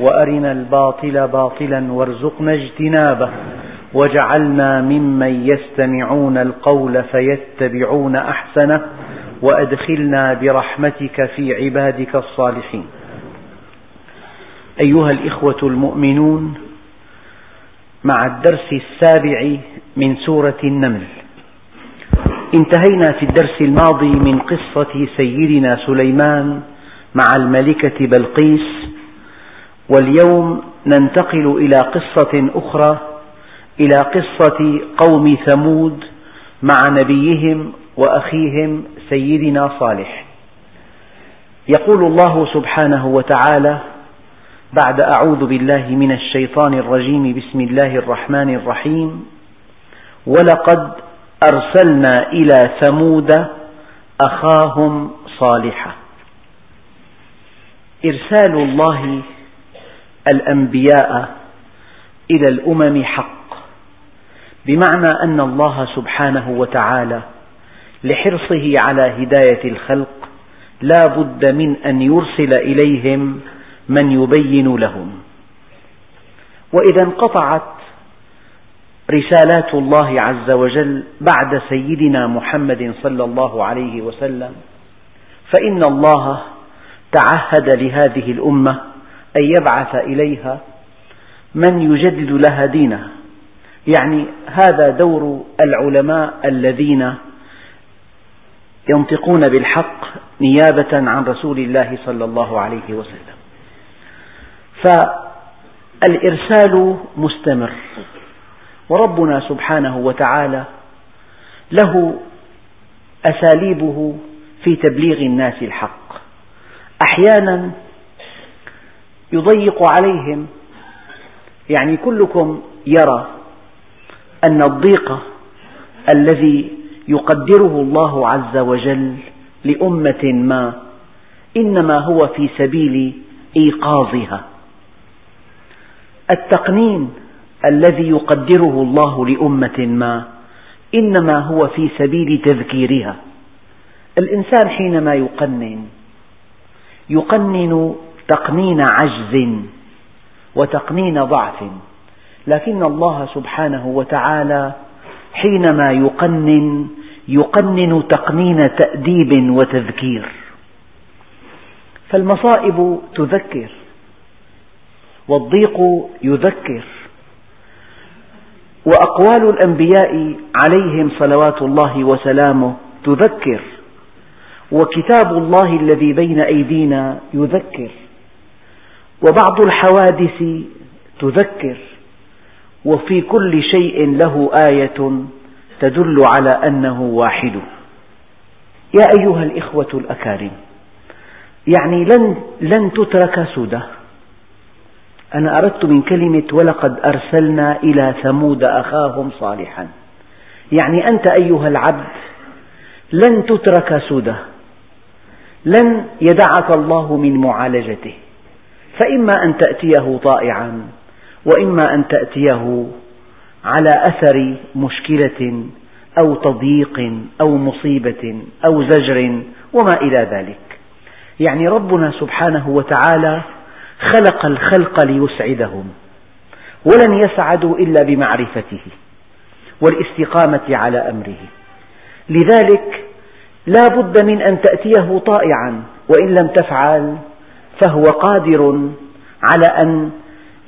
وأرنا الباطل باطلا وارزقنا اجتنابه واجعلنا ممن يستمعون القول فيتبعون أحسنه وأدخلنا برحمتك في عبادك الصالحين. أيها الإخوة المؤمنون مع الدرس السابع من سورة النمل انتهينا في الدرس الماضي من قصة سيدنا سليمان مع الملكة بلقيس واليوم ننتقل إلى قصة أخرى إلى قصة قوم ثمود مع نبيهم وأخيهم سيدنا صالح. يقول الله سبحانه وتعالى بعد أعوذ بالله من الشيطان الرجيم بسم الله الرحمن الرحيم ولقد أرسلنا إلى ثمود أخاهم صالحا. إرسال الله الأنبياء إلى الأمم حق. بمعنى أن الله سبحانه وتعالى لحرصه على هداية الخلق لا بد من أن يرسل إليهم من يبين لهم. وإذا انقطعت رسالات الله عز وجل بعد سيدنا محمد صلى الله عليه وسلم فإن الله تعهد لهذه الأمة أن يبعث إليها من يجدد لها دينها يعني هذا دور العلماء الذين ينطقون بالحق نيابة عن رسول الله صلى الله عليه وسلم. فالإرسال مستمر. وربنا سبحانه وتعالى له أساليبه في تبليغ الناس الحق. أحيانا يضيق عليهم. يعني كلكم يرى أن الضيق الذي يقدره الله عز وجل لأمة ما إنما هو في سبيل إيقاظها. التقنين الذي يقدره الله لأمة ما إنما هو في سبيل تذكيرها. الإنسان حينما يقنن يقنن تقنين عجز وتقنين ضعف. لكن الله سبحانه وتعالى حينما يقنن يقنن تقنين تأديب وتذكير. فالمصائب تذكر والضيق يذكر. وأقوال الأنبياء عليهم صلوات الله وسلامه تذكر. وكتاب الله الذي بين أيدينا يذكر. وبعض الحوادث تذكر وفي كل شيء له آية تدل على أنه واحد. يا أيها الإخوة الأكارم يعني لن, لن تترك سدى أنا أردت من كلمة ولقد أرسلنا إلى ثمود أخاهم صالحا. يعني أنت أيها العبد لن تترك سدى لن يدعك الله من معالجته. فإما أن تأتيه طائعا وإما أن تأتيه على أثر مشكلة أو تضييق أو مصيبة أو زجر وما إلى ذلك. يعني ربنا سبحانه وتعالى خلق الخلق ليسعدهم ولن يسعدوا إلا بمعرفته والاستقامة على أمره. لذلك لا بد من أن تأتيه طائعا وإن لم تفعل فهو قادر على أن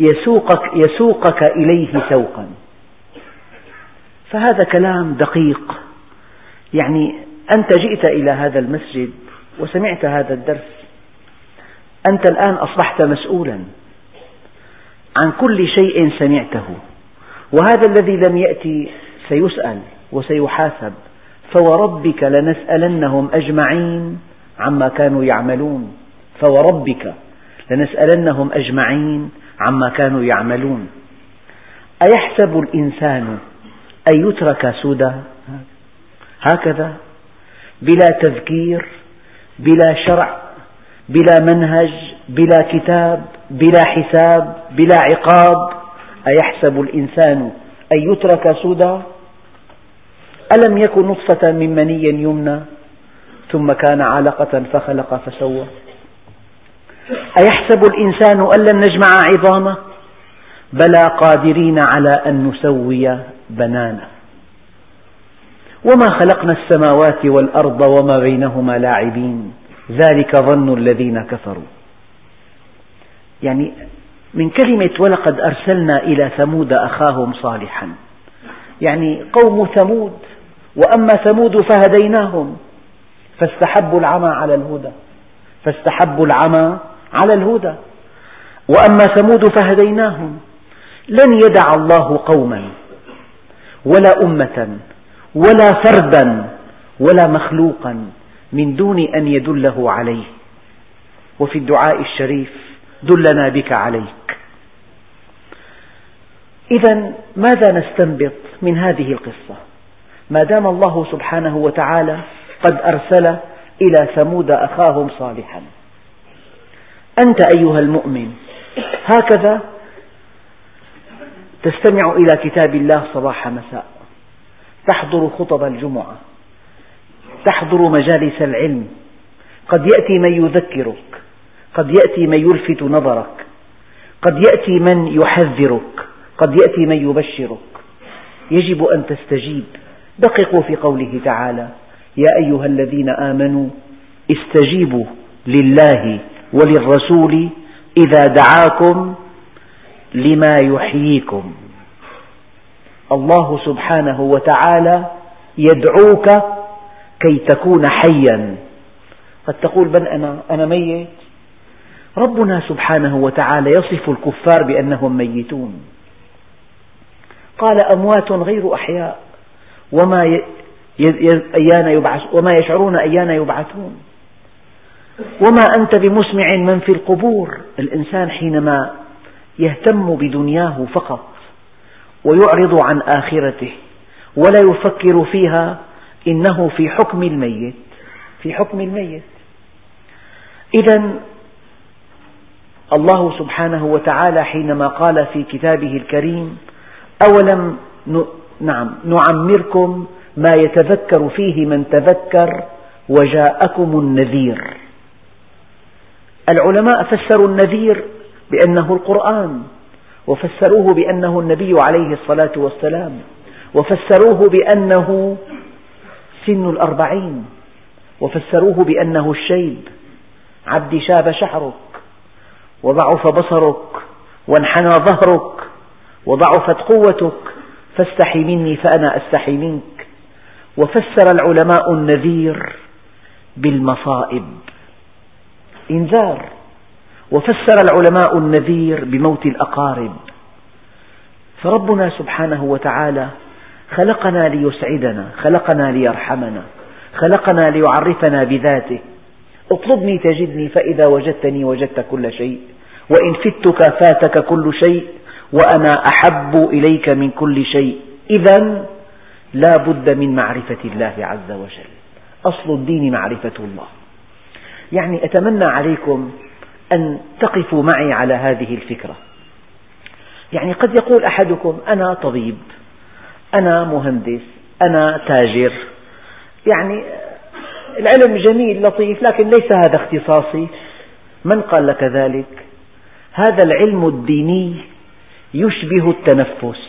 يسوقك, يسوقك إليه سوقا. فهذا كلام دقيق. يعني أنت جئت إلى هذا المسجد وسمعت هذا الدرس. أنت الآن أصبحت مسؤولا عن كل شيء سمعته. وهذا الذي لم يأتي سيسأل وسيحاسب. فوربك لنسألنهم أجمعين عما كانوا يعملون. فوربك لنسألنهم أجمعين عما كانوا يعملون. أيحسب الإنسان أن يترك سدى هكذا. بلا تذكير بلا شرع بلا منهج بلا كتاب بلا حساب بلا عقاب. أيحسب الإنسان أن يترك سدى ألم يكن نطفة من مني يمنى ثم كان علقة فخلق فسوى؟ أيحسب الإنسان أن لن نجمع عظامه؟ بلى قادرين على أن نسوي بنانه وما خلقنا السماوات والأرض وما بينهما لاعبين. ذلك ظن الذين كفروا. يعني من كلمة ولقد أرسلنا إلى ثمود أخاهم صالحا. يعني قوم ثمود وأما ثمود فهديناهم. فاستحبوا العمى على الهدى. فاستحبوا العمى على الهدى. وأما ثمود فهديناهم. لن يدع الله قوما ولا أمة ولا فردا ولا مخلوقا من دون أن يدله عليه. وفي الدعاء الشريف دلنا بك عليك. إذا ماذا نستنبط من هذه القصة؟ ما دام الله سبحانه وتعالى قد أرسل إلى ثمود أخاهم صالحا. أنت أيها المؤمن. هكذا تستمع إلى كتاب الله صباح مساء. تحضر خطب الجمعة. تحضر مجالس العلم. قد يأتي من يذكرك. قد يأتي من يلفت نظرك. قد يأتي من يحذرك. قد يأتي من يبشرك. يجب أن تستجيب. دققوا في قوله تعالى يا أيها الذين آمنوا استجيبوا لله وللرسول إذا دعاكم لما يحييكم. الله سبحانه وتعالى يدعوك كي تكون حيا. قد تقول بل أنا, أنا ميت؟ ربنا سبحانه وتعالى يصف الكفار بأنهم ميتون. قال أموات غير أحياء. وما أيان يبعث وما يشعرون أيان يبعثون. وما أنت بمسمع من في القبور. الإنسان حينما يهتم بدنياه فقط ويعرض عن آخرته ولا يفكر فيها إنه في حكم الميت. في حكم الميت. إذا الله سبحانه وتعالى حينما قال في كتابه الكريم أولم نعم نعمركم ما يتذكر فيه من تذكر وجاءكم النذير. العلماء فسروا النذير بأنه القرآن وفسروه بأنه النبي عليه الصلاة والسلام وفسروه بأنه سن الأربعين وفسروه بأنه الشيب عبدي شاب شعرك وضعف بصرك وانحنى ظهرك وضعفت قوتك فاستحي مني فأنا أستحي منك. وفسر العلماء النذير بالمصائب. إنذار. وفسر العلماء النذير بموت الأقارب. فربنا سبحانه وتعالى خلقنا ليسعدنا خلقنا ليرحمنا خلقنا ليعرفنا بذاته. اطلبني تجدني فإذا وجدتني وجدت كل شيء. وإن فتك فاتك كل شيء. وأنا أحب إليك من كل شيء. إذا لا بد من معرفة الله عز وجل. أصل الدين معرفة الله. يعني أتمنى عليكم أن تقفوا معي على هذه الفكرة. يعني قد يقول أحدكم أنا طبيب أنا مهندس أنا تاجر. يعني العلم جميل لطيف لكن ليس هذا اختصاصي. من قال لك ذلك؟ هذا العلم الديني يشبه التنفس.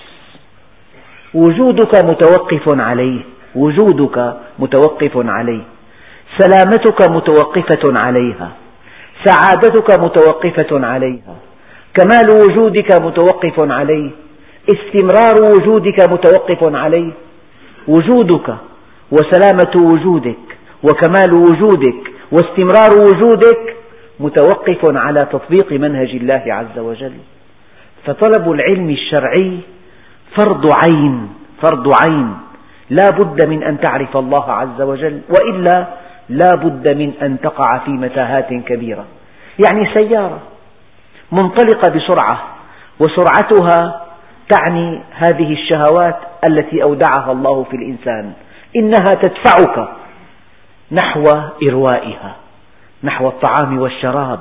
وجودك متوقف عليه وجودك متوقف عليه. سلامتك متوقفة عليها. سعادتك متوقفة عليها. كمال وجودك متوقف عليه. استمرار وجودك متوقف عليه. وجودك وسلامة وجودك وكمال وجودك واستمرار وجودك متوقف على تطبيق منهج الله عز وجل. فطلب العلم الشرعي فرض عين فرض عين. لا بد من أن تعرف الله عز وجل وإلا لا بد من أن تقع في متاهات كبيرة. يعني سيارة منطلقة بسرعة وسرعتها تعني هذه الشهوات التي أودعها الله في الإنسان. إنها تدفعك نحو إروائها نحو الطعام والشراب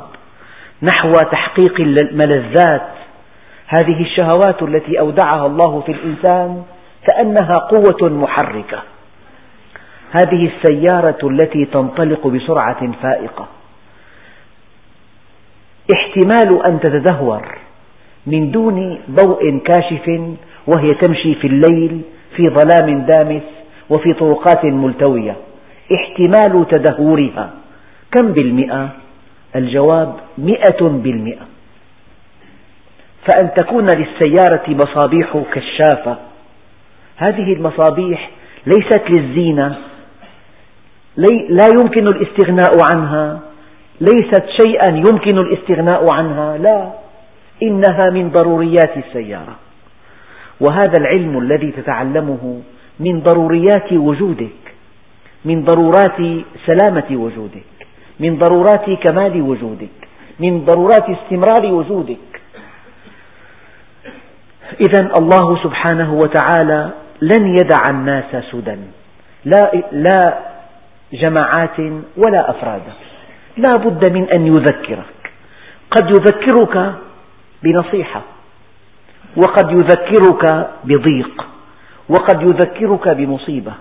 نحو تحقيق الملذات. هذه الشهوات التي أودعها الله في الإنسان كأنها قوة محركة. هذه السيارة التي تنطلق بسرعة فائقة. احتمال أن تتدهور من دون ضوء كاشف وهي تمشي في الليل في ظلام دامس وفي طرقات ملتوية. احتمال تدهورها كم بالمئة؟ الجواب مئة بالمئة. فأن تكون للسيارة مصابيح كشافة هذه المصابيح ليست للزينة لا يمكن الاستغناء عنها. ليست شيئا يمكن الاستغناء عنها. لا. إنها من ضروريات السيارة. وهذا العلم الذي تتعلمه من ضروريات وجودك من ضرورات سلامة وجودك من ضرورات كمال وجودك من ضرورات استمرار وجودك. إذا الله سبحانه وتعالى لن يدع الناس سدى لا, لا جماعات ولا أفرادا لا بد من أن يذكرك. قد يذكرك بنصيحة وقد يذكرك بضيق وقد يذكرك بمصيبة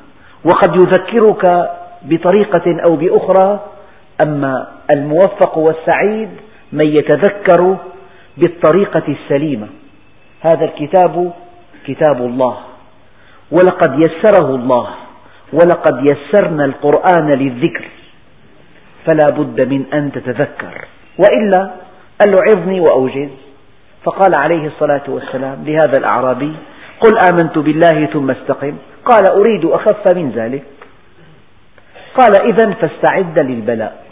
وقد يذكرك بطريقة أو بأخرى. أما الموفق والسعيد من يتذكر بالطريقة السليمة. هذا الكتاب كتاب الله ولقد يسره الله. ولقد يسرنا القرآن للذكر فلا بد من أن تتذكر. وإلا قال له عظني وأوجز. فقال عليه الصلاة والسلام لهذا الأعرابي قل آمنت بالله ثم استقم. قال أريد أخف من ذلك. قال إذا فاستعد للبلاء.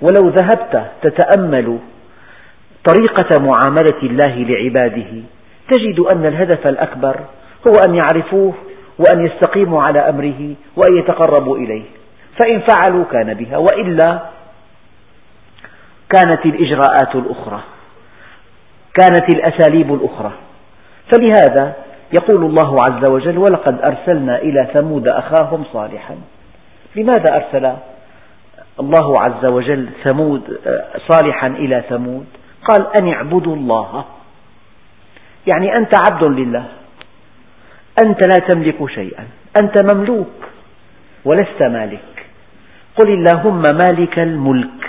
ولو ذهبت تتأمل طريقة معاملة الله لعباده تجد أن الهدف الأكبر هو أن يعرفوه وأن يستقيموا على أمره وأن يتقربوا إليه. فإن فعلوا كان بها وإلا كانت الإجراءات الأخرى كانت الأساليب الأخرى. فلهذا يقول الله عز وجل ولقد أرسلنا إلى ثمود أخاهم صالحا. لماذا أرسل الله عز وجل ثمود صالحا إلى ثمود؟ قال أن اعبدوا الله. يعني أنت عبد لله. أنت لا تملك شيئا. أنت مملوك ولست مالك. قل اللهم مالك الملك.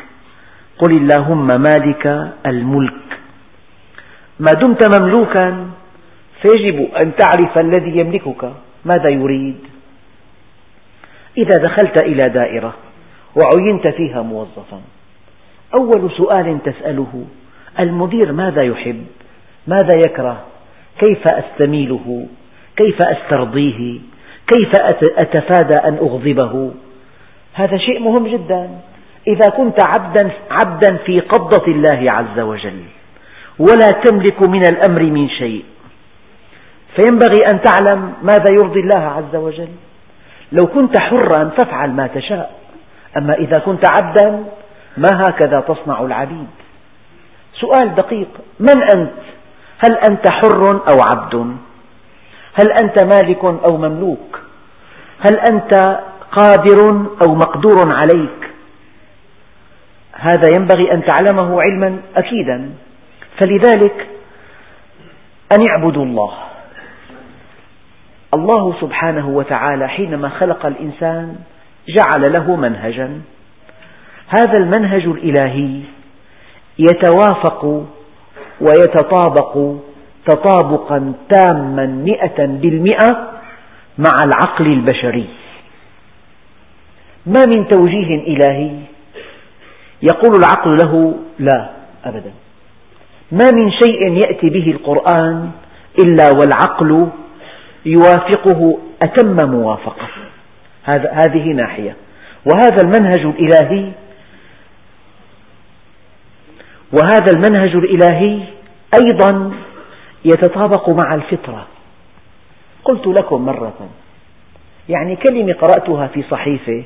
قل اللهم مالك الملك. ما دمت مملوكا فيجب أن تعرف الذي يملكك. ماذا يريد؟ إذا دخلت إلى دائرة وعينت فيها موظفا أول سؤال تسأله المدير ماذا يحب؟ ماذا يكره؟ كيف أستميله؟ كيف أسترضيه؟ كيف أتفادى أن أغضبه؟ هذا شيء مهم جدا. إذا كنت عبدا, عبدا في قبضة الله عز وجل ولا تملك من الأمر من شيء. فينبغي أن تعلم ماذا يرضي الله عز وجل. لو كنت حرا فافعل ما تشاء. أما إذا كنت عبدا ما هكذا تصنع العبيد؟ سؤال دقيق. من أنت؟ هل أنت حر أو عبد؟ هل أنت مالك أو مملوك؟ هل أنت قادر أو مقدور عليك؟ هذا ينبغي أن تعلمه علما أكيدا فلذلك أن اعبدوا الله الله سبحانه وتعالى حينما خلق الإنسان جعل له منهجا هذا المنهج الإلهي يتوافق ويتطابق تطابقا تاما مئة بالمئة مع العقل البشري. ما من توجيه إلهي؟ يقول العقل له لا أبدا. ما من شيء يأتي به القرآن إلا والعقل يوافقه أتم موافقة. هذه ناحية. وهذا المنهج الإلهي وهذا المنهج الإلهي أيضا يتطابق مع الفطرة. قلت لكم مرة يعني كلمة قرأتها في صحيفة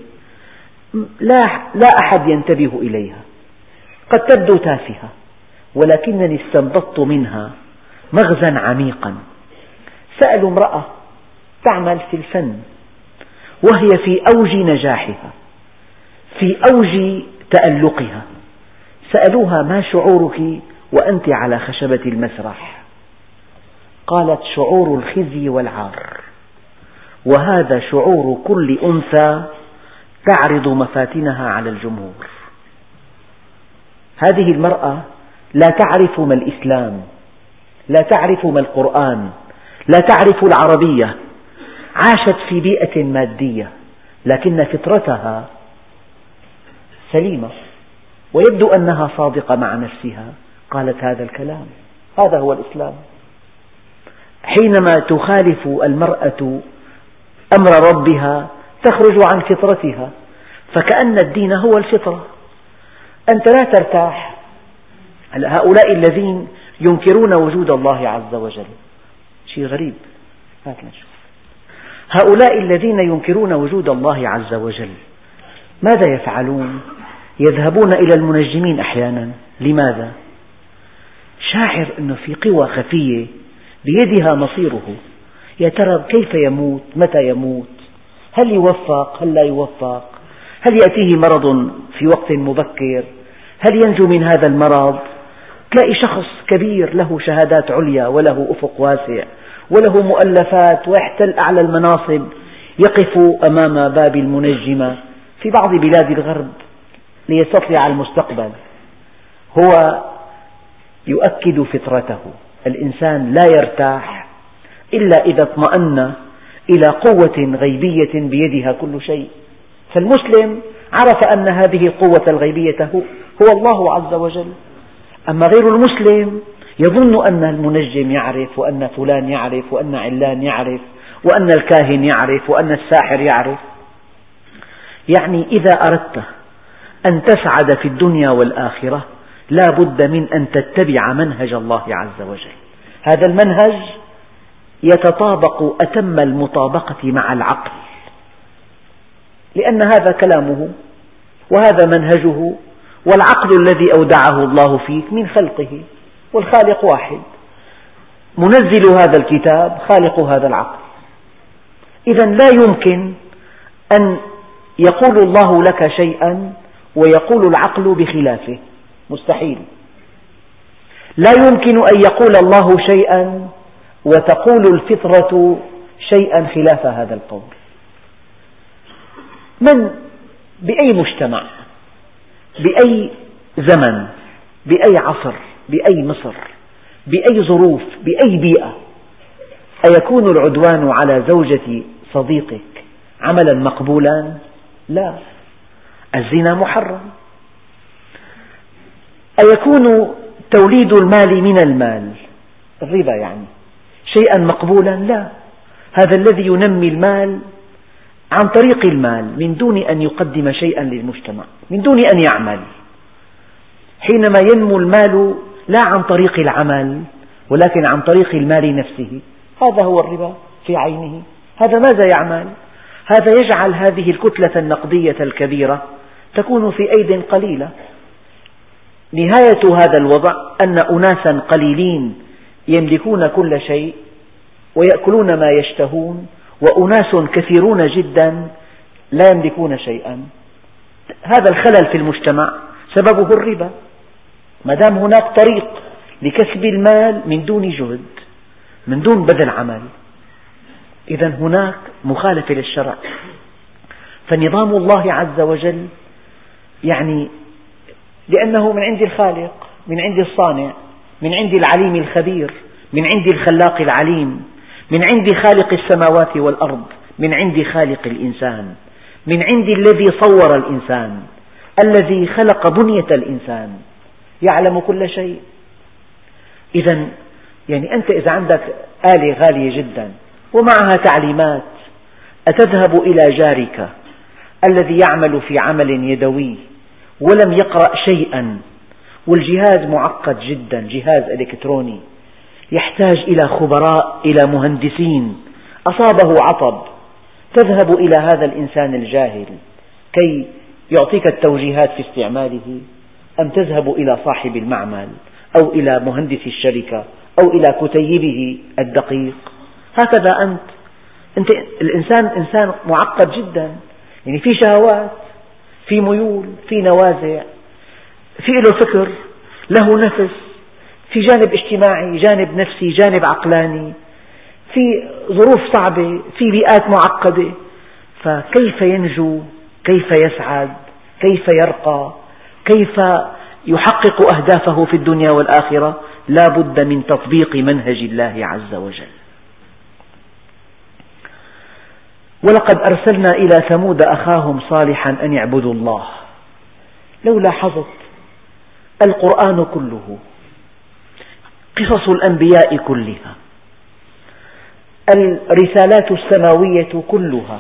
لا, لا أحد ينتبه إليها. قد تبدو تافهة ولكنني استنبطت منها مغزا عميقا. سألوا امرأة تعمل في الفن وهي في أوج نجاحها في أوج تألقها. سألوها ما شعورك وأنت على خشبة المسرح؟ قالت شعور الخزي والعار. وهذا شعور كل أنثى تعرض مفاتنها على الجمهور. هذه المرأة لا تعرف ما الإسلام لا تعرف ما القرآن لا تعرف العربية. عاشت في بيئة مادية لكن فطرتها سليمة. ويبدو أنها صادقة مع نفسها. قالت هذا الكلام. هذا هو الإسلام. حينما تخالف المرأة أمر ربها تخرج عن فطرتها فكأن الدين هو الفطرة. أنت لا ترتاح. هؤلاء الذين ينكرون وجود الله عز وجل. شيء غريب. هات هؤلاء الذين ينكرون وجود الله عز وجل ماذا يفعلون؟ يذهبون إلى المنجمين أحيانا. لماذا؟ شاعر أنه في قوى خفية بيدها مصيره. يا ترى كيف يموت؟ متى يموت؟ هل يوفق؟ هل لا يوفق؟ هل يأتيه مرض في وقت مبكر؟ هل ينجو من هذا المرض؟ تلاقي شخص كبير له شهادات عليا وله أفق واسع وله مؤلفات ويحتل أعلى المناصب يقف أمام باب المنجمة في بعض بلاد الغرب ليستطلع المستقبل. هو يؤكد فطرته. الإنسان لا يرتاح إلا إذا اطمأن إلى قوة غيبية بيدها كل شيء. فالمسلم عرف أن هذه القوة الغيبية هو الله عز وجل. أما غير المسلم يظن أن المنجم يعرف وأن فلان يعرف وأن علان يعرف وأن الكاهن يعرف وأن الساحر يعرف. يعني إذا أردت أن تسعد في الدنيا والآخرة لا بد من أن تتبع منهج الله عز وجل. هذا المنهج يتطابق أتم المطابقة مع العقل لأن هذا كلامه وهذا منهجه والعقل الذي أودعه الله فيك من خلقه والخالق واحد. منزل هذا الكتاب خالق هذا العقل. إذا لا يمكن أن يقول الله لك شيئا ويقول العقل بخلافه. مستحيل. لا يمكن أن يقول الله شيئا وتقول الفطرة شيئا خلاف هذا القول. من؟ بأي مجتمع؟ بأي زمن؟ بأي عصر؟ بأي مصر؟ بأي ظروف؟ بأي بيئة؟ أيكون العدوان على زوجة صديقك عملا مقبولا؟ لا. الزنا محرم. أيكون توليد المال من المال؟ الربا يعني. شيئا مقبولا؟ لا. هذا الذي ينمي المال عن طريق المال من دون أن يقدم شيئا للمجتمع من دون أن يعمل. حينما ينمو المال لا عن طريق العمل ولكن عن طريق المال نفسه. هذا هو الربا في عينه. هذا ماذا يعمل؟ هذا يجعل هذه الكتلة النقدية الكبيرة تكون في أيد قليلة. نهاية هذا الوضع أن أناسا قليلين يملكون كل شيء ويأكلون ما يشتهون وأناس كثيرون جدا لا يملكون شيئا. هذا الخلل في المجتمع سببه الربا. ما دام هناك طريق لكسب المال من دون جهد من دون بذل عمل إذا هناك مخالفة للشرع. فنظام الله عز وجل يعني لأنه من عند الخالق من عند الصانع من عند العليم الخبير من عند الخلاق العليم من عند خالق السماوات والأرض من عند خالق الإنسان من عند الذي صور الإنسان الذي خلق بنية الإنسان يعلم كل شيء. إذا يعني أنت إذا عندك آلة غالية جدا ومعها تعليمات أتذهب إلى جارك الذي يعمل في عمل يدوي. ولم يقرأ شيئا. والجهاز معقد جدا جهاز إلكتروني. يحتاج إلى خبراء إلى مهندسين. أصابه عطب. تذهب إلى هذا الإنسان الجاهل. كي يعطيك التوجيهات في استعماله؟ أم تذهب إلى صاحب المعمل؟ أو إلى مهندس الشركة؟ أو إلى كتيبه الدقيق؟ هكذا أنت. أنت الإنسان إنسان معقد جدا. يعني في شهوات. في ميول في نوازع في له فكر له نفس في جانب اجتماعي جانب نفسي جانب عقلاني في ظروف صعبة في بيئات معقدة. فكيف ينجو؟ كيف يسعد؟ كيف يرقى؟ كيف يحقق أهدافه في الدنيا والآخرة؟ لا بد من تطبيق منهج الله عز وجل. ولقد أرسلنا إلى ثمود أخاهم صالحا أن يعبدوا الله. لو لاحظت القرآن كله قصص الأنبياء كلها الرسالات السماوية كلها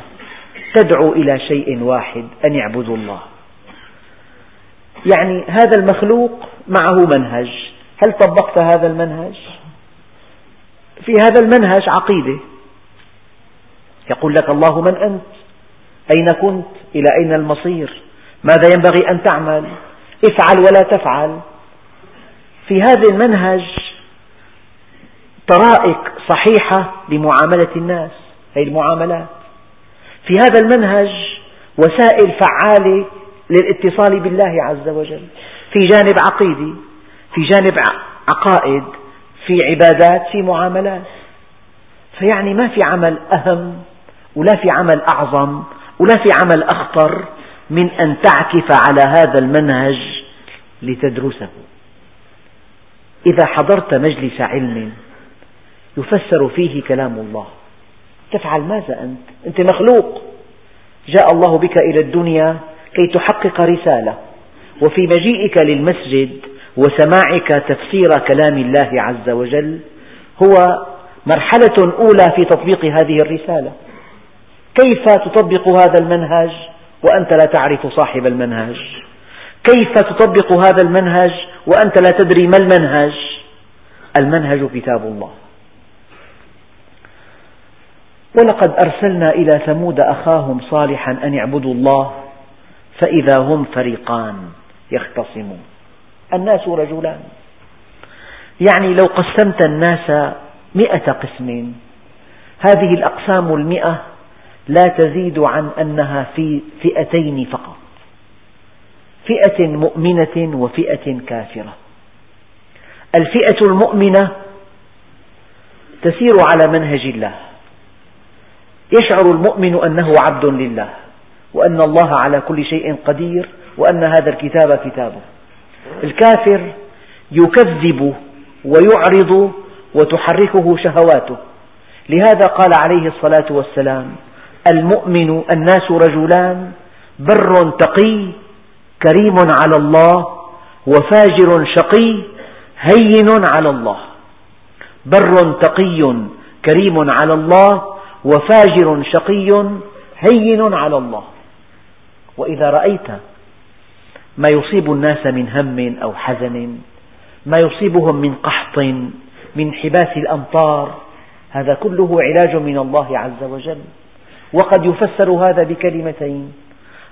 تدعو إلى شيء واحد أن يعبدوا الله. يعني هذا المخلوق معه منهج. هل طبقت هذا المنهج؟ في هذا المنهج عقيدة. يقول لك الله من أنت؟ أين كنت؟ إلى أين المصير؟ ماذا ينبغي أن تعمل؟ افعل ولا تفعل في هذا المنهج طرائق صحيحة لمعاملة الناس هذه المعاملات في هذا المنهج وسائل فعالة للاتصال بالله عز وجل في جانب عقيدي في جانب عقائد في عبادات في معاملات فيعني ما في عمل أهم ولا في عمل أعظم ولا في عمل أخطر من أن تعكف على هذا المنهج لتدرسه. إذا حضرت مجلس علم يفسر فيه كلام الله. تفعل ماذا أنت؟ أنت مخلوق. جاء الله بك إلى الدنيا كي تحقق رسالة. وفي مجيئك للمسجد وسماعك تفسير كلام الله عز وجل هو مرحلة أولى في تطبيق هذه الرسالة. كيف تطبق هذا المنهج؟ وأنت لا تعرف صاحب المنهج. كيف تطبق هذا المنهج؟ وأنت لا تدري ما المنهج؟ المنهج كتاب الله. ولقد أرسلنا إلى ثمود أخاهم صالحا أن اعبدوا الله فإذا هم فريقان يختصمون. الناس رجلان يعني لو قسمت الناس مئة قسم هذه الأقسام المئة لا تزيد عن أنها في فئتين فقط. فئة مؤمنة وفئة كافرة. الفئة المؤمنة تسير على منهج الله. يشعر المؤمن أنه عبد لله وأن الله على كل شيء قدير وأن هذا الكتاب كتابه. الكافر يكذب ويعرض وتحركه شهواته. لهذا قال عليه الصلاة والسلام المؤمن الناس رجلان بر تقي كريم على الله وفاجر شقي هين على الله. بر تقي كريم على الله وفاجر شقي هين على الله. وإذا رأيت ما يصيب الناس من هم أو حزن ما يصيبهم من قحط من حباس الأمطار هذا كله علاج من الله عز وجل. وقد يفسر هذا بكلمتين.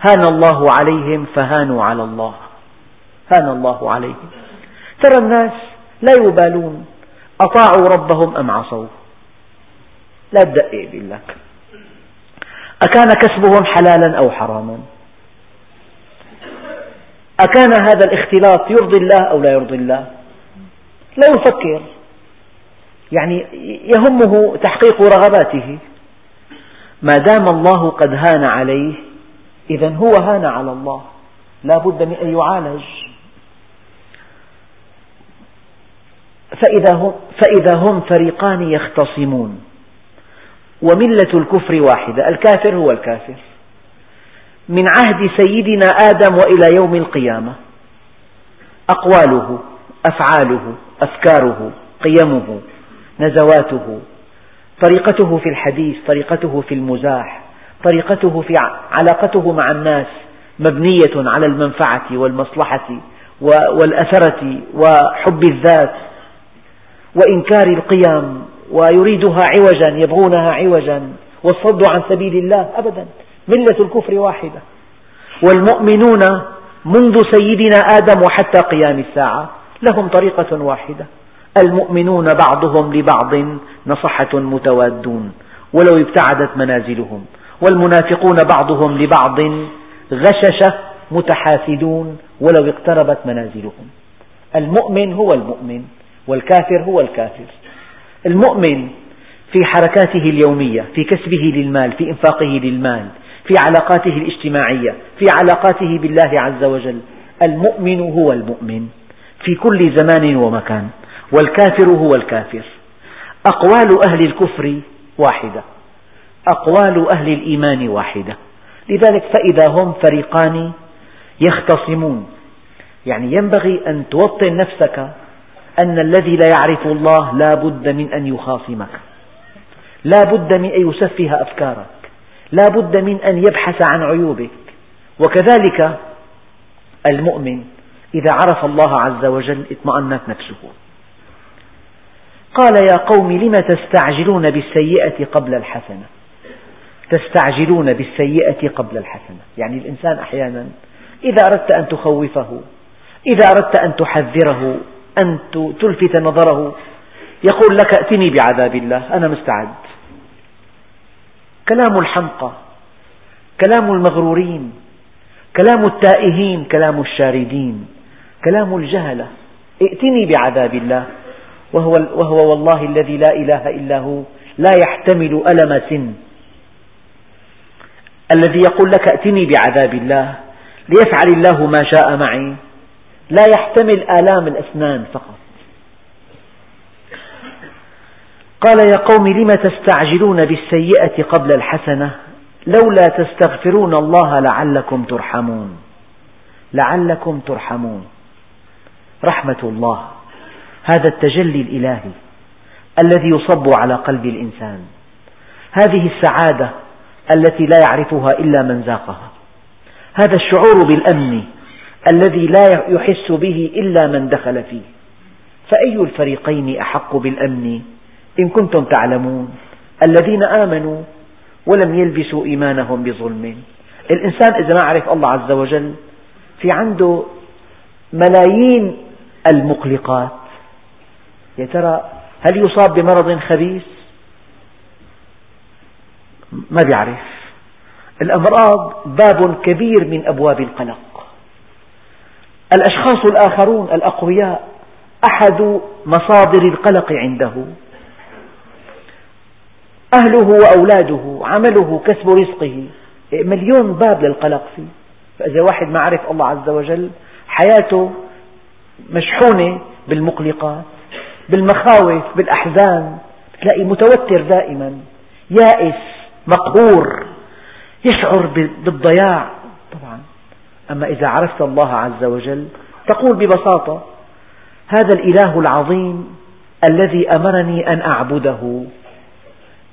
هان الله عليهم فهانوا على الله. هان الله عليهم. ترى الناس لا يبالون. أطاعوا ربهم أم عصوه لا تدقق يقول لك. أكان كسبهم حلالا أو حراما؟ أكان هذا الاختلاط يرضي الله أو لا يرضي الله؟ لا يفكر. يعني يهمه تحقيق رغباته. ما دام الله قد هان عليه إذا هو هان على الله. لا بد من أن يعالج. فإذا هم, فإذا هم فريقان يختصمون. وملة الكفر واحدة. الكافر هو الكافر. من عهد سيدنا آدم وإلى يوم القيامة. أقواله أفعاله أفكاره قيمه نزواته طريقته في الحديث طريقته في المزاح طريقته في علاقته مع الناس مبنية على المنفعة والمصلحة والأثرة وحب الذات وإنكار القيم ويريدها عوجا يبغونها عوجا والصد عن سبيل الله أبدا. ملة الكفر واحدة. والمؤمنون منذ سيدنا آدم وحتى قيام الساعة لهم طريقة واحدة. المؤمنون بعضهم لبعض نصحة متوادون ولو ابتعدت منازلهم والمنافقون بعضهم لبعض غششة متحاسدون ولو اقتربت منازلهم. المؤمن هو المؤمن والكافر هو الكافر. المؤمن في حركاته اليومية في كسبه للمال في إنفاقه للمال في علاقاته الاجتماعية في علاقاته بالله عز وجل. المؤمن هو المؤمن في كل زمان ومكان. والكافر هو الكافر. أقوال أهل الكفر واحدة. أقوال أهل الإيمان واحدة. لذلك فإذا هم فريقان يختصمون. يعني ينبغي أن توطن نفسك أن الذي لا يعرف الله لا بد من أن يخاصمك. لا بد من أن يسفه أفكارك. لا بد من أن يبحث عن عيوبك. وكذلك المؤمن إذا عرف الله عز وجل اطمأنت نفسه. قال يا قوم لم تستعجلون بالسيئة قبل الحسنة؟ تستعجلون بالسيئة قبل الحسنة. يعني الإنسان أحيانا إذا أردت أن تخوفه إذا أردت أن تحذره أن تلفت نظره يقول لك ائتني بعذاب الله أنا مستعد. كلام الحمقى كلام المغرورين كلام التائهين كلام الشاردين كلام الجهلة ائتني بعذاب الله. وهو, وهو والله الذي لا إله إلا هو لا يحتمل ألم سن. الذي يقول لك ائتني بعذاب الله ليفعل الله ما شاء معي. لا يحتمل آلام الأسنان فقط. قال يا قوم لم تستعجلون بالسيئة قبل الحسنة؟ لولا تستغفرون الله لعلكم ترحمون. لعلكم ترحمون. رحمة الله. هذا التجلي الإلهي الذي يصب على قلب الإنسان. هذه السعادة التي لا يعرفها إلا من ذاقها. هذا الشعور بالأمن الذي لا يحس به إلا من دخل فيه. فأي الفريقين أحق بالأمن إن كنتم تعلمون؟ الذين آمنوا ولم يلبسوا إيمانهم بظلم. الإنسان إذا ما عرف الله عز وجل في عنده ملايين المقلقات. يا ترى هل يصاب بمرض خبيث؟ ما بيعرف الأمراض باب كبير من أبواب القلق. الأشخاص الآخرون الأقوياء أحد مصادر القلق عنده. أهله وأولاده عمله كسب رزقه. مليون باب للقلق فيه. فإذا واحد ما عرف الله عز وجل حياته مشحونة بالمقلقات. بالمخاوف بالأحزان. تلاقي متوتر دائما. يائس مقهور. يشعر بالضياع. طبعا. أما إذا عرفت الله عز وجل تقول ببساطة هذا الإله العظيم الذي أمرني أن أعبده.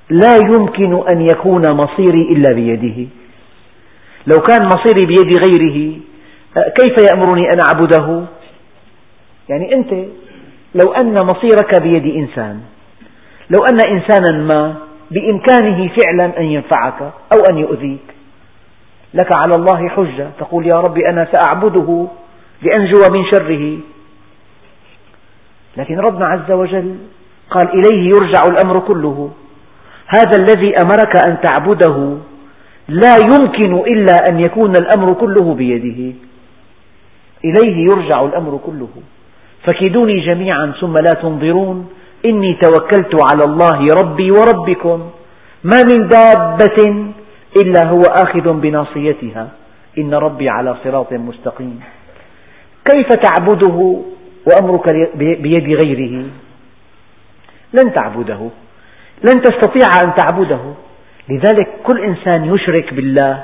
لا يمكن أن يكون مصيري إلا بيده. لو كان مصيري بيد غيره كيف يأمرني أن أعبده؟ يعني أنت لو أن مصيرك بيد إنسان لو أن إنسانا ما بإمكانه فعلا أن ينفعك أو أن يؤذيك لك على الله حجة. تقول يا رب أنا سأعبده لأنجو من شره. لكن ربنا عز وجل قال إليه يرجع الأمر كله. هذا الذي أمرك أن تعبده لا يمكن إلا أن يكون الأمر كله بيده. إليه يرجع الأمر كله. فكيدوني جميعا ثم لا تنظرون. إني توكلت على الله ربي وربكم. ما من دابة إلا هو آخذ بناصيتها. إن ربي على صراط مستقيم. كيف تعبده وأمرك بيد غيره؟ لن تعبده. لن تستطيع أن تعبده. لذلك كل إنسان يشرك بالله.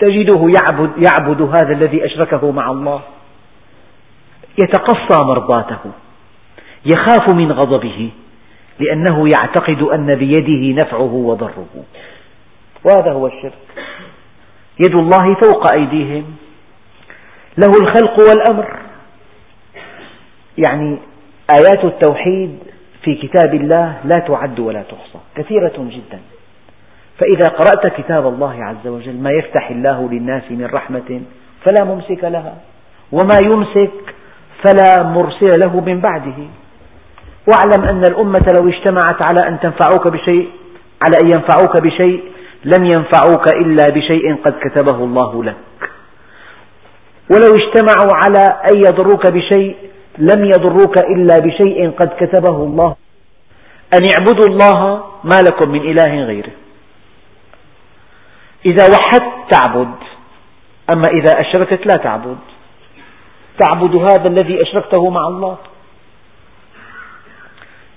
تجده يعبد, يعبد هذا الذي أشركه مع الله. يتقصى مرضاته يخاف من غضبه لأنه يعتقد أن بيده نفعه وضره. وهذا هو الشرك. يد الله فوق أيديهم له الخلق والأمر. يعني آيات التوحيد في كتاب الله لا تعد ولا تحصى كثيرة جدا. فإذا قرأت كتاب الله عز وجل ما يفتح الله للناس من رحمة فلا ممسك لها وما يمسك فلا مرسل له من بعده. واعلم أن الأمة لو اجتمعت على أن تنفعوك بشيء على أن ينفعوك بشيء لم ينفعوك إلا بشيء قد كتبه الله لك. ولو اجتمعوا على أن يضروك بشيء لم يضروك إلا بشيء قد كتبه الله. أن اعبدوا الله ما لكم من إله غيره. إذا وحدت تعبد أما إذا أشركت لا تعبد. تعبد هذا الذي أشركته مع الله؟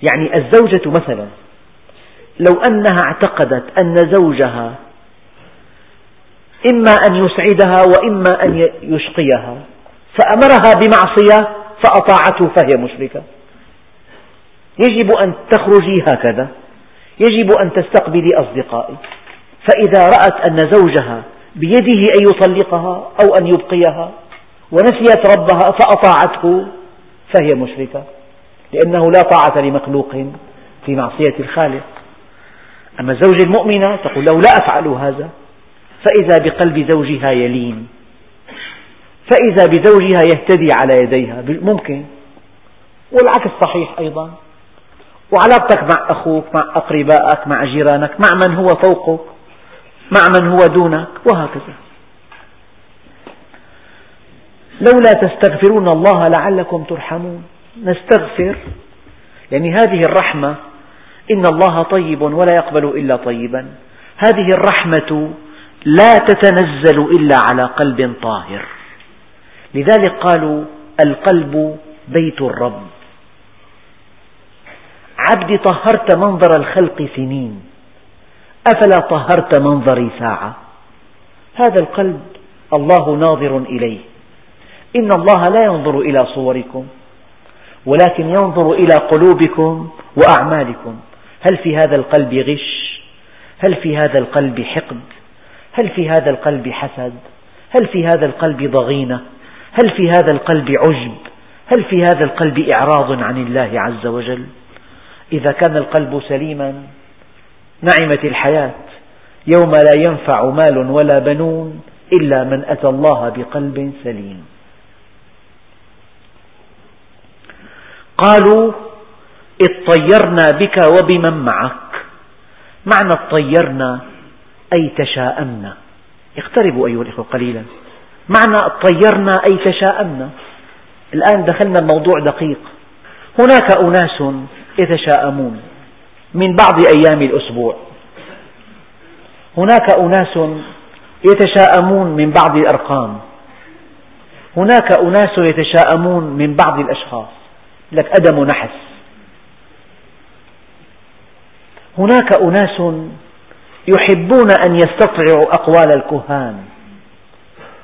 يعني الزوجة مثلا لو أنها اعتقدت أن زوجها إما أن يسعدها وإما أن يشقيها فأمرها بمعصية فأطاعته فهي مشركة. يجب أن تخرجي هكذا يجب أن تستقبلي أصدقائي. فإذا رأت أن زوجها بيده أن يطلقها أو أن يبقيها ونسيت ربها فأطاعته فهي مشركة لأنه لا طاعة لمخلوق في معصية الخالق. أما الزوجة المؤمنة تقول له لا أفعل هذا فإذا بقلب زوجها يلين فإذا بزوجها يهتدي على يديها ممكن. والعكس صحيح أيضا. وعلاقتك مع أخوك مع أقربائك مع جيرانك مع من هو فوقك مع من هو دونك وهكذا. لولا تستغفرون الله لعلكم ترحمون. نستغفر. يعني هذه الرحمة إن الله طيب ولا يقبل إلا طيبا. هذه الرحمة لا تتنزل إلا على قلب طاهر. لذلك قالوا القلب بيت الرب. عبدي طهرت منظر الخلق سنين. أفلا طهرت منظري ساعة؟ هذا القلب الله ناظر إليه. إن الله لا ينظر إلى صوركم ولكن ينظر إلى قلوبكم وأعمالكم. هل في هذا القلب غش؟ هل في هذا القلب حقد؟ هل في هذا القلب حسد؟ هل في هذا القلب ضغينة؟ هل في هذا القلب عجب؟ هل في هذا القلب إعراض عن الله عز وجل؟ إذا كان القلب سليما نعمت الحياة. يوم لا ينفع مال ولا بنون إلا من أتى الله بقلب سليم. قالوا اطيرنا بك وبمن معك. معنى اطيرنا أي تشاءمنا. اقتربوا أيها الإخوة قليلا. معنى اطيرنا أي تشاءمنا. الآن دخلنا الموضوع دقيق. هناك أناس يتشاءمون من بعض أيام الأسبوع. هناك أناس يتشاءمون من بعض الأرقام. هناك أناس يتشاءمون من بعض الأشخاص. لك أدم نحس هناك أناس يحبون أن يستطيعوا أقوال الكهان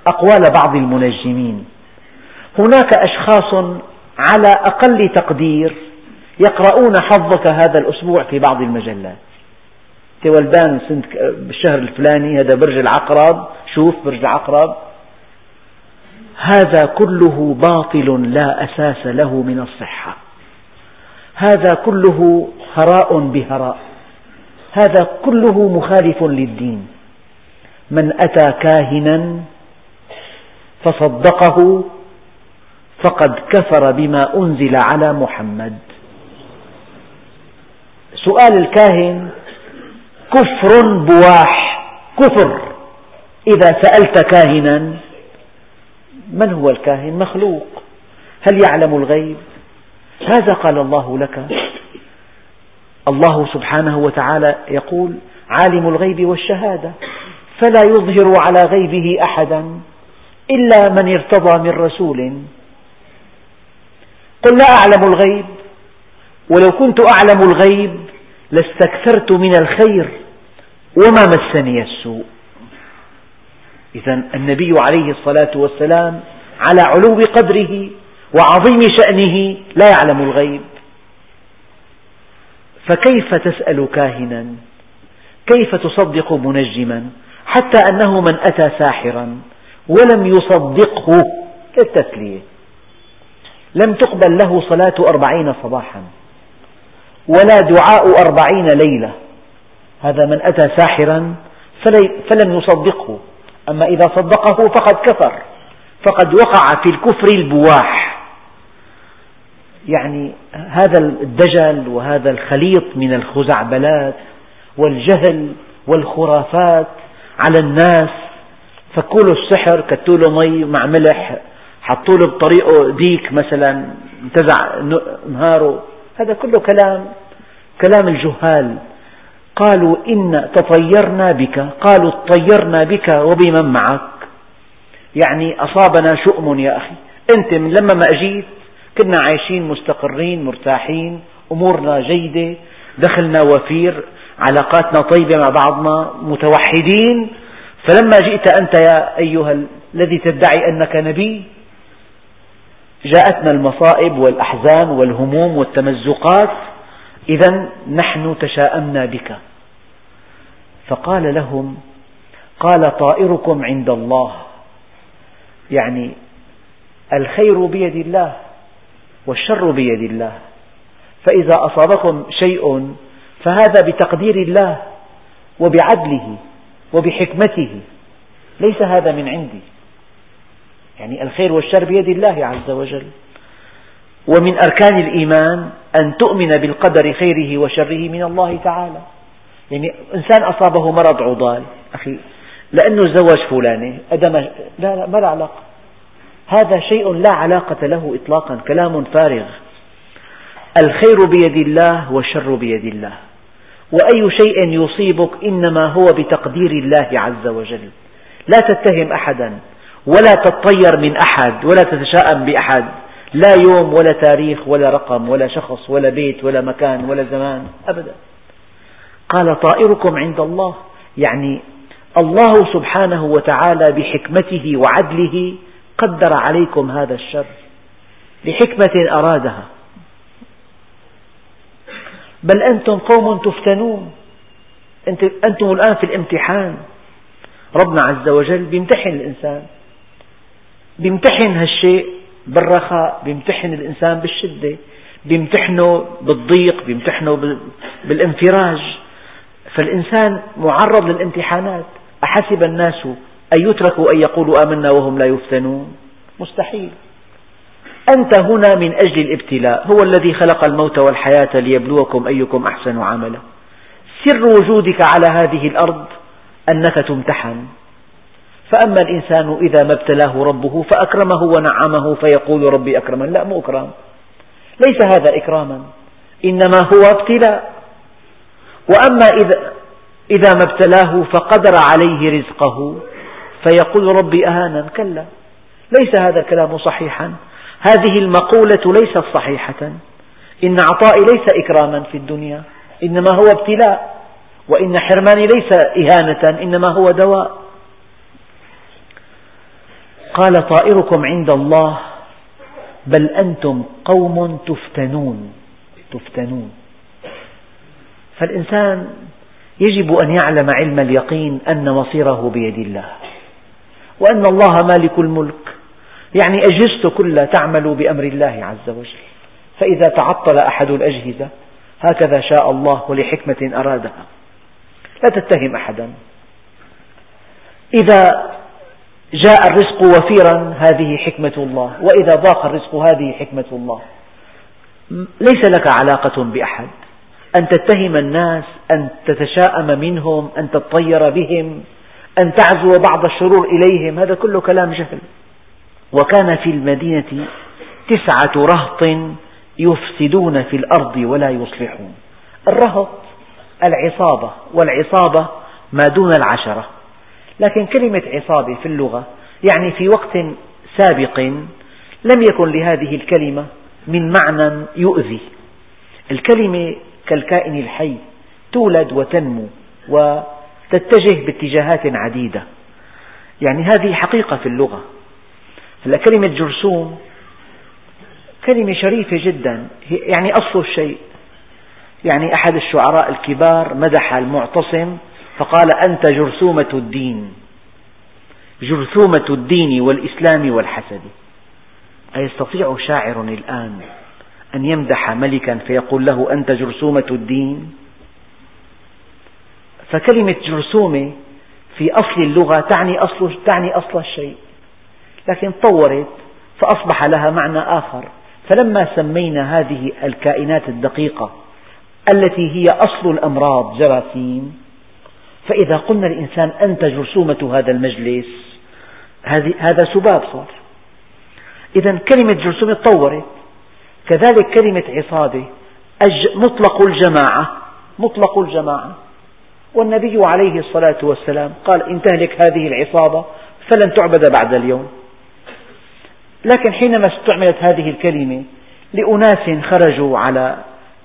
أقوال بعض المنجمين. هناك أشخاص على أقل تقدير يقرؤون حظك هذا الأسبوع في بعض المجلات. سنة بالشهر الفلاني هذا برج العقرب شوف برج العقرب. هذا كله باطل لا أساس له من الصحة. هذا كله هراء بهراء. هذا كله مخالف للدين. من أتى كاهنا فصدقه فقد كفر بما أنزل على محمد. سؤال الكاهن كفر بواح كفر. إذا سألت كاهنا من هو الكاهن؟ مخلوق. هل يعلم الغيب؟ ماذا قال الله لك؟ الله سبحانه وتعالى يقول عالم الغيب والشهادة فلا يظهر على غيبه أحدا إلا من ارتضى من رسول. قل لا أعلم الغيب ولو كنت أعلم الغيب لاستكثرت من الخير وما مسني السوء. إذا النبي عليه الصلاة والسلام على علو قدره وعظيم شأنه لا يعلم الغيب. فكيف تسأل كاهنا؟ كيف تصدق منجما؟ حتى أنه من أتى ساحرا ولم يصدقه للتسلية لم تقبل له صلاة أربعين صباحا ولا دعاء أربعين ليلة. هذا من أتى ساحرا فلم يصدقه. أما إذا صدقه فقد كفر فقد وقع في الكفر البواح. يعني هذا الدجل وهذا الخليط من الخزعبلات والجهل والخرافات على الناس. فكوا السحر كتوا له مي مع ملح حطوا له بطريقه ديك مثلا انتزع نهاره. هذا كله كلام كلام الجهال. قالوا إن تطيرنا بك قالوا اطيرنا بك وبمن معك. يعني أصابنا شؤم يا أخي. أنت من لما ما أجيت كنا عايشين مستقرين مرتاحين أمورنا جيدة دخلنا وفير علاقاتنا طيبة مع بعضنا متوحدين. فلما جئت أنت يا أيها الذي تدعي أنك نبي جاءتنا المصائب والأحزان والهموم والتمزقات. إذا نحن تشاءمنا بك. فقال لهم قال طائركم عند الله. يعني الخير بيد الله والشر بيد الله. فإذا أصابكم شيء فهذا بتقدير الله وبعدله وبحكمته. ليس هذا من عندي. يعني الخير والشر بيد الله عز وجل. ومن أركان الإيمان أن تؤمن بالقدر خيره وشره من الله تعالى. يعني إنسان أصابه مرض عضال أخي لأنه تزوج فلانة أدم لا لا ما له علاقة. هذا شيء لا علاقة له إطلاقا كلام فارغ. الخير بيد الله والشر بيد الله. وأي شيء يصيبك إنما هو بتقدير الله عز وجل. لا تتهم أحدا ولا تطير من أحد ولا تتشاءم بأحد. لا يوم ولا تاريخ ولا رقم ولا شخص ولا بيت ولا مكان ولا زمان أبدا. قال طائركم عند الله يعني الله سبحانه وتعالى بحكمته وعدله قدر عليكم هذا الشر لحكمة أرادها. بل أنتم قوم تفتنون. أنتم الآن في الامتحان. ربنا عز وجل بيمتحن الإنسان. بيمتحن هالشيء. بالرخاء بيمتحن الإنسان بالشدة بيمتحنه بالضيق بيمتحنه بالانفراج. فالإنسان معرض للامتحانات. أحسب الناس أن يتركوا أن يقولوا آمنا وهم لا يفتنون؟ مستحيل. أنت هنا من أجل الابتلاء هو الذي خلق الموت والحياة ليبلوكم أيكم أحسن عملا. سر وجودك على هذه الأرض أنك تمتحن. فأما الإنسان إذا ما ابتلاه ربه فأكرمه ونعمه فيقول ربي أكرمن. لا مو إكرام. ليس هذا إكراما. إنما هو ابتلاء. وأما إذا, إذا ما ابتلاه فقدر عليه رزقه فيقول ربي أهانا كلا. ليس هذا الكلام صحيحا. هذه المقولة ليست صحيحة. إن عطائي ليس إكراما في الدنيا إنما هو ابتلاء. وإن حرماني ليس إهانة إنما هو دواء. قال طائركم عند الله بل أنتم قوم تفتنون تفتنون. فالإنسان يجب أن يعلم علم اليقين أن مصيره بيد الله وأن الله مالك الملك يعني أجهزته كلها تعمل بأمر الله عز وجل. فإذا تعطل أحد الأجهزة هكذا شاء الله ولحكمة أرادها. لا تتهم أحدا. إذا جاء الرزق وفيرا هذه حكمة الله. وإذا ضاق الرزق هذه حكمة الله. ليس لك علاقة بأحد. أن تتهم الناس أن تتشاءم منهم أن تطير بهم أن تعزو بعض الشرور إليهم هذا كله كلام جهل. وكان في المدينة تسعة رهط يفسدون في الأرض ولا يصلحون. الرهط العصابة والعصابة ما دون العشرة. لكن كلمة عصابة في اللغة يعني في وقت سابق لم يكن لهذه الكلمة من معنى يؤذي. الكلمة كالكائن الحي تولد وتنمو وتتجه باتجاهات عديدة. يعني هذه حقيقة في اللغة. هلا كلمة جرثوم كلمة شريفة جدا. يعني أصل الشيء. يعني أحد الشعراء الكبار مدح المعتصم فقال أنت جرثومة الدين جرثومة الدين والإسلام والحسد. أيستطيع شاعر الآن أن يمدح ملكا فيقول له أنت جرثومة الدين؟ فكلمة جرثومة في أصل اللغة تعني أصل, تعني أصل الشيء لكن طورت فأصبح لها معنى آخر. فلما سمينا هذه الكائنات الدقيقة التي هي أصل الأمراض جراثيم فإذا قلنا للإنسان أنت جرثومة هذا المجلس هذا سباب صار. إذا كلمة جرثومة تطورت. كذلك كلمة عصابة مطلق الجماعة مطلق الجماعة. والنبي عليه الصلاة والسلام قال إن تهلك هذه العصابة فلن تعبد بعد اليوم. لكن حينما استعملت هذه الكلمة لأناس خرجوا على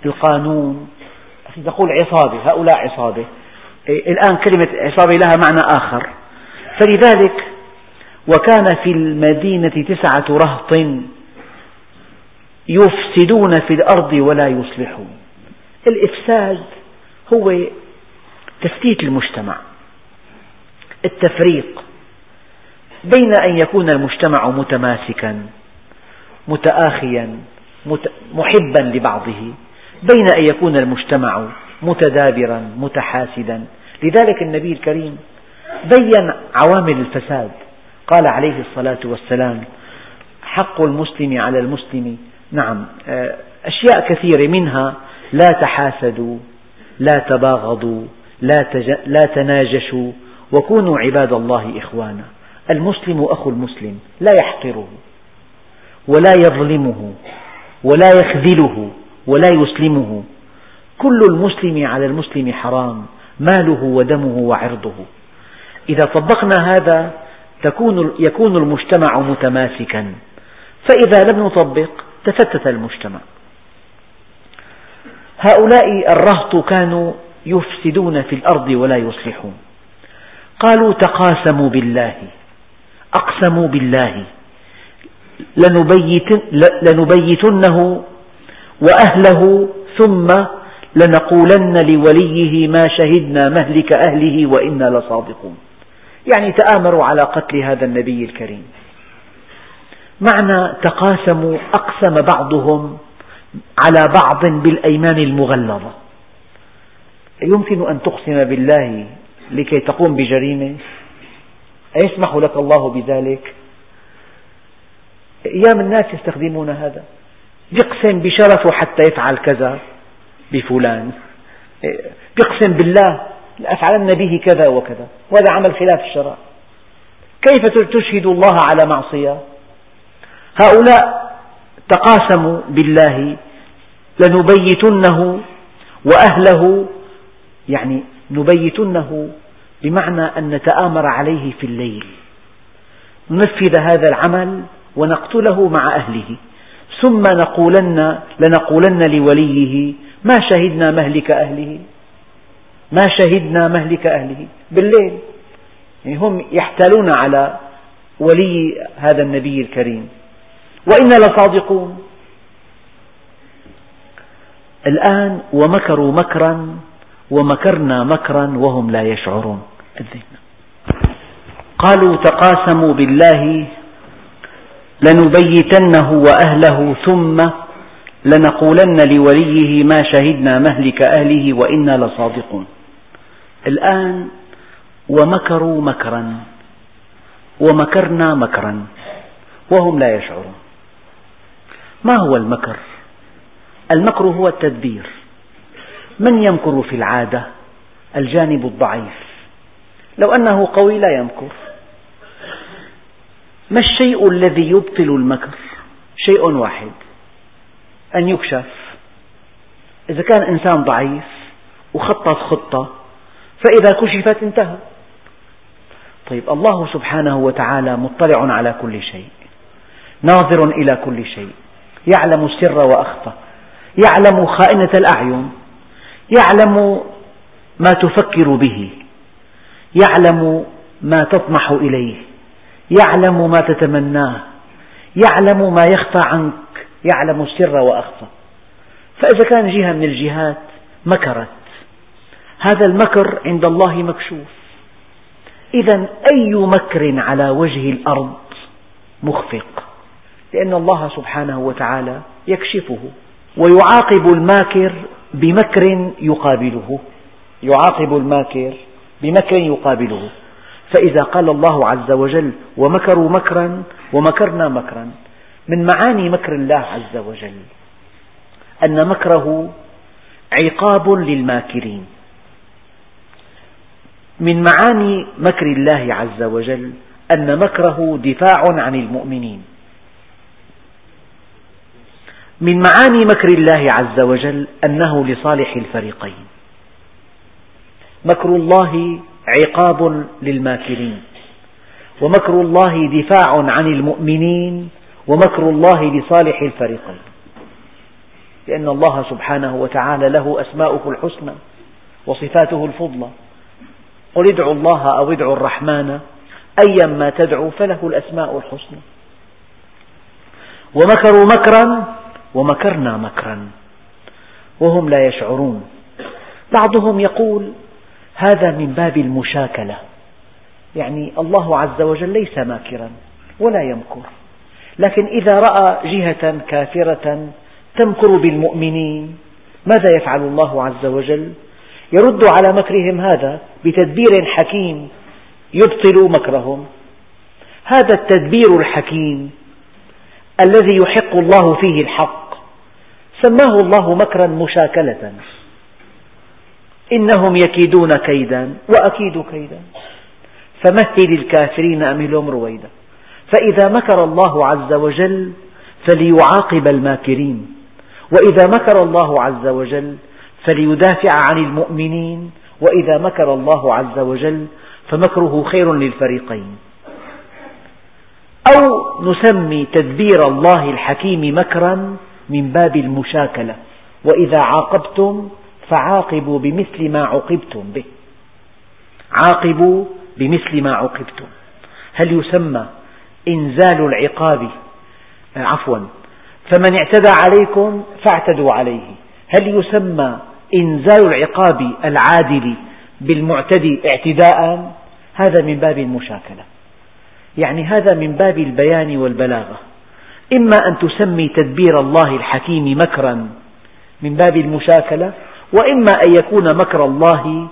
القانون نقول عصابة هؤلاء عصابة. الآن كلمة عصابة لها معنى آخر. فلذلك وكان في المدينة تسعة رهط يفسدون في الأرض ولا يصلحون. الإفساد هو تفتيت المجتمع التفريق بين أن يكون المجتمع متماسكا متآخيا محبا لبعضه. بين أن يكون المجتمع متدابرا متحاسدا. لذلك النبي الكريم بين عوامل الفساد. قال عليه الصلاة والسلام حق المسلم على المسلم. نعم آه، أشياء كثيرة منها لا تحاسدوا لا تباغضوا لا, لا تناجشوا وكونوا عباد الله إخوانا. المسلم أخو المسلم لا يحقره ولا يظلمه ولا يخذله. ولا يسلمه. كل المسلم على المسلم حرام ماله ودمه وعرضه. إذا طبقنا هذا تكون يكون المجتمع متماسكا. فإذا لم نطبق تفتت المجتمع. هؤلاء الرهط كانوا يفسدون في الأرض ولا يصلحون. قالوا تقاسموا بالله أقسموا بالله. لنبيتنه وأهله ثم لنقولن لوليه ما شهدنا مهلك أهله وإنا لصادقون. يعني تآمروا على قتل هذا النبي الكريم. معنى تقاسموا أقسم بعضهم على بعض بالأيمان المغلظة. يمكن أن تقسم بالله لكي تقوم بجريمة؟ أيسمح لك الله بذلك؟ أيام الناس يستخدمون هذا. يقسم بشرفه حتى يفعل كذا بفلان. يقسم بالله لأفعلن به كذا وكذا. وهذا عمل خلاف الشرع. كيف تشهد الله على معصية؟ هؤلاء تقاسموا بالله لنبيتنه وأهله يعني نبيتنه بمعنى أن نتآمر عليه في الليل. ننفذ هذا العمل ونقتله مع أهله. ثم نقولن لنقولن لوليه ما شهدنا مهلك أهله؟ ما شهدنا مهلك أهله؟ بالليل. يعني هم يحتالون على ولي هذا النبي الكريم. وإنا لصادقون. الآن ومكروا مكرا ومكرنا مكرا وهم لا يشعرون. قالوا تقاسموا بالله لنبيتنه وأهله ثم لنقولن لوليه ما شهدنا مهلك أهله وإنا لصادقون. الآن ومكروا مكرا ومكرنا مكرا وهم لا يشعرون. ما هو المكر؟ المكر هو التدبير. من يمكر في العادة؟ الجانب الضعيف. لو أنه قوي لا يمكر. ما الشيء الذي يبطل المكر؟ شيء واحد. أن يكشف. إذا كان إنسان ضعيف وخطط خطة فإذا كشفت انتهى. طيب الله سبحانه وتعالى مطلع على كل شيء ناظر إلى كل شيء يعلم السر وأخفى يعلم خائنة الأعين يعلم ما تفكر به يعلم ما تطمح إليه. يعلم ما تتمناه يعلم ما يخفى عنك يعلم السر وأخفى. فإذا كان جهة من الجهات مكرت. هذا المكر عند الله مكشوف. إذا أي مكر على وجه الأرض مخفق. لأن الله سبحانه وتعالى يكشفه ويعاقب الماكر بمكر يقابله. يعاقب الماكر بمكر يقابله. فإذا قال الله عز وجل ومكروا مكرا ومكرنا مكرا. من معاني مكر الله عز وجل أن مكره عقاب للماكرين. من معاني مكر الله عز وجل أن مكره دفاع عن المؤمنين. من معاني مكر الله عز وجل أنه لصالح الفريقين. مكر الله عقاب للماكرين. ومكر الله دفاع عن المؤمنين ومكر الله لصالح الفريقين. لأن الله سبحانه وتعالى له أسماؤه الحسنى وصفاته الفضلى. قل ادعوا الله أو ادعوا الرحمن أيا ما تدعو فله الأسماء الحسنى. ومكروا مكرا ومكرنا مكرا. وهم لا يشعرون. بعضهم يقول هذا من باب المشاكلة. يعني الله عز وجل ليس ماكرا ولا يمكر. لكن إذا رأى جهة كافرة تمكر بالمؤمنين ماذا يفعل الله عز وجل؟ يرد على مكرهم هذا بتدبير حكيم يبطل مكرهم. هذا التدبير الحكيم الذي يحق الله فيه الحق سماه الله مكرا مشاكلة. إنهم يكيدون كيدا وأكيد كيدا. فمهل الكافرين أمهلهم رويدا. فإذا مكر الله عز وجل فليعاقب الماكرين. وإذا مكر الله عز وجل فليدافع عن المؤمنين. وإذا مكر الله عز وجل فمكره خير للفريقين. أو نسمي تدبير الله الحكيم مكرا من باب المشاكلة. وإذا عاقبتم فعاقبوا بمثل ما عوقبتم به. عاقبوا بمثل ما عوقبتم هل يسمى إنزال العقاب؟ عفوا. فمن اعتدى عليكم فاعتدوا عليه. هل يسمى إنزال العقاب العادل بالمعتدي اعتداء؟ هذا من باب المشاكلة. يعني هذا من باب البيان والبلاغة. إما أن تسمي تدبير الله الحكيم مكرا من باب المشاكلة وإما أن يكون مكر الله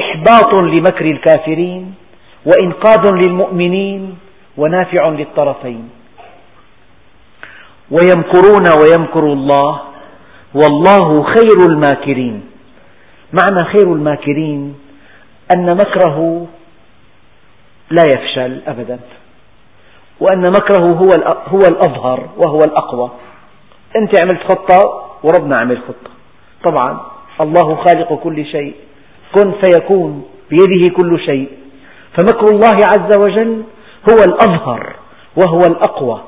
إحباط لمكر الكافرين وإنقاذ للمؤمنين ونافع للطرفين. ويمكرون ويمكر الله والله خير الماكرين. معنى خير الماكرين أن مكره لا يفشل أبدا وأن مكره هو هو الأظهر وهو الأقوى. أنت عملت خطة وربنا عمل خطة. طبعا الله خالق كل شيء. كن فيكون بيده كل شيء. فمكر الله عز وجل هو الأظهر وهو الأقوى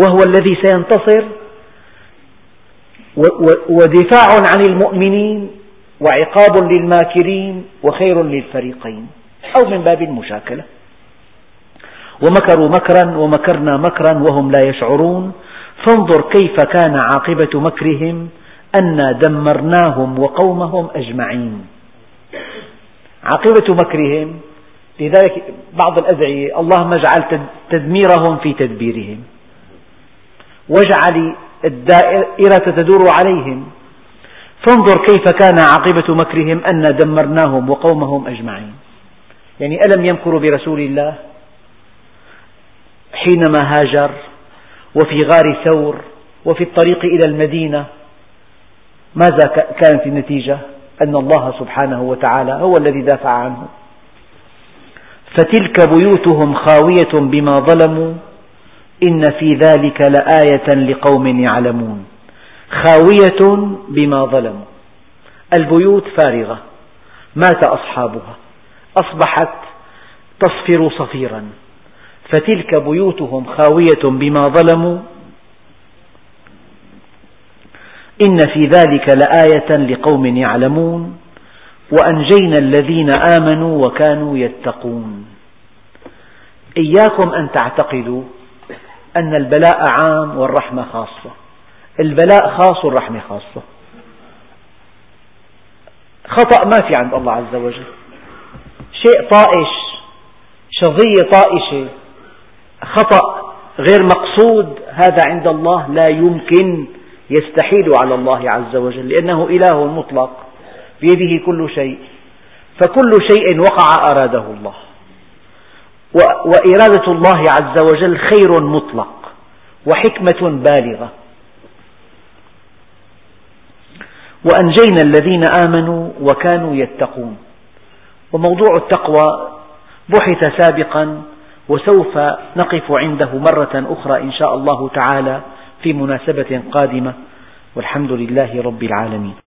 وهو الذي سينتصر. ودفاع عن المؤمنين وعقاب للماكرين وخير للفريقين أو من باب المشاكلة. ومكروا مكرا ومكرنا مكرا وهم لا يشعرون. فانظر كيف كان عاقبة مكرهم. أنا دمرناهم وقومهم أجمعين. عاقبة مكرهم لذلك بعض الأدعية اللهم اجعل تدميرهم في تدبيرهم. واجعل الدائرة تدور عليهم. فانظر كيف كان عاقبة مكرهم أنا دمرناهم وقومهم أجمعين. يعني ألم يمكروا برسول الله؟ حينما هاجر وفي غار ثور وفي الطريق إلى المدينة ماذا كانت النتيجة؟ أن الله سبحانه وتعالى هو الذي دافع عنه. فتلك بيوتهم خاوية بما ظلموا إن في ذلك لآية لقوم يعلمون. خاوية بما ظلموا. البيوت فارغة مات أصحابها أصبحت تصفر صفيرا. فتلك بيوتهم خاوية بما ظلموا إن في ذلك لآية لقوم يعلمون وأنجينا الذين آمنوا وكانوا يتقون. إياكم أن تعتقدوا أن البلاء عام والرحمة خاصة. البلاء خاص والرحمة خاصة. خطأ ما في عند الله عز وجل. شيء طائش شظية طائشة خطأ غير مقصود هذا عند الله لا يمكن يستحيل على الله عز وجل لأنه إله مطلق بيده كل شيء فكل شيء وقع أراده الله. وإرادة الله عز وجل خير مطلق وحكمة بالغة. وأنجينا الذين آمنوا وكانوا يتقون. وموضوع التقوى بحث سابقا وسوف نقف عنده مرة أخرى إن شاء الله تعالى. في مناسبة قادمة والحمد لله رب العالمين.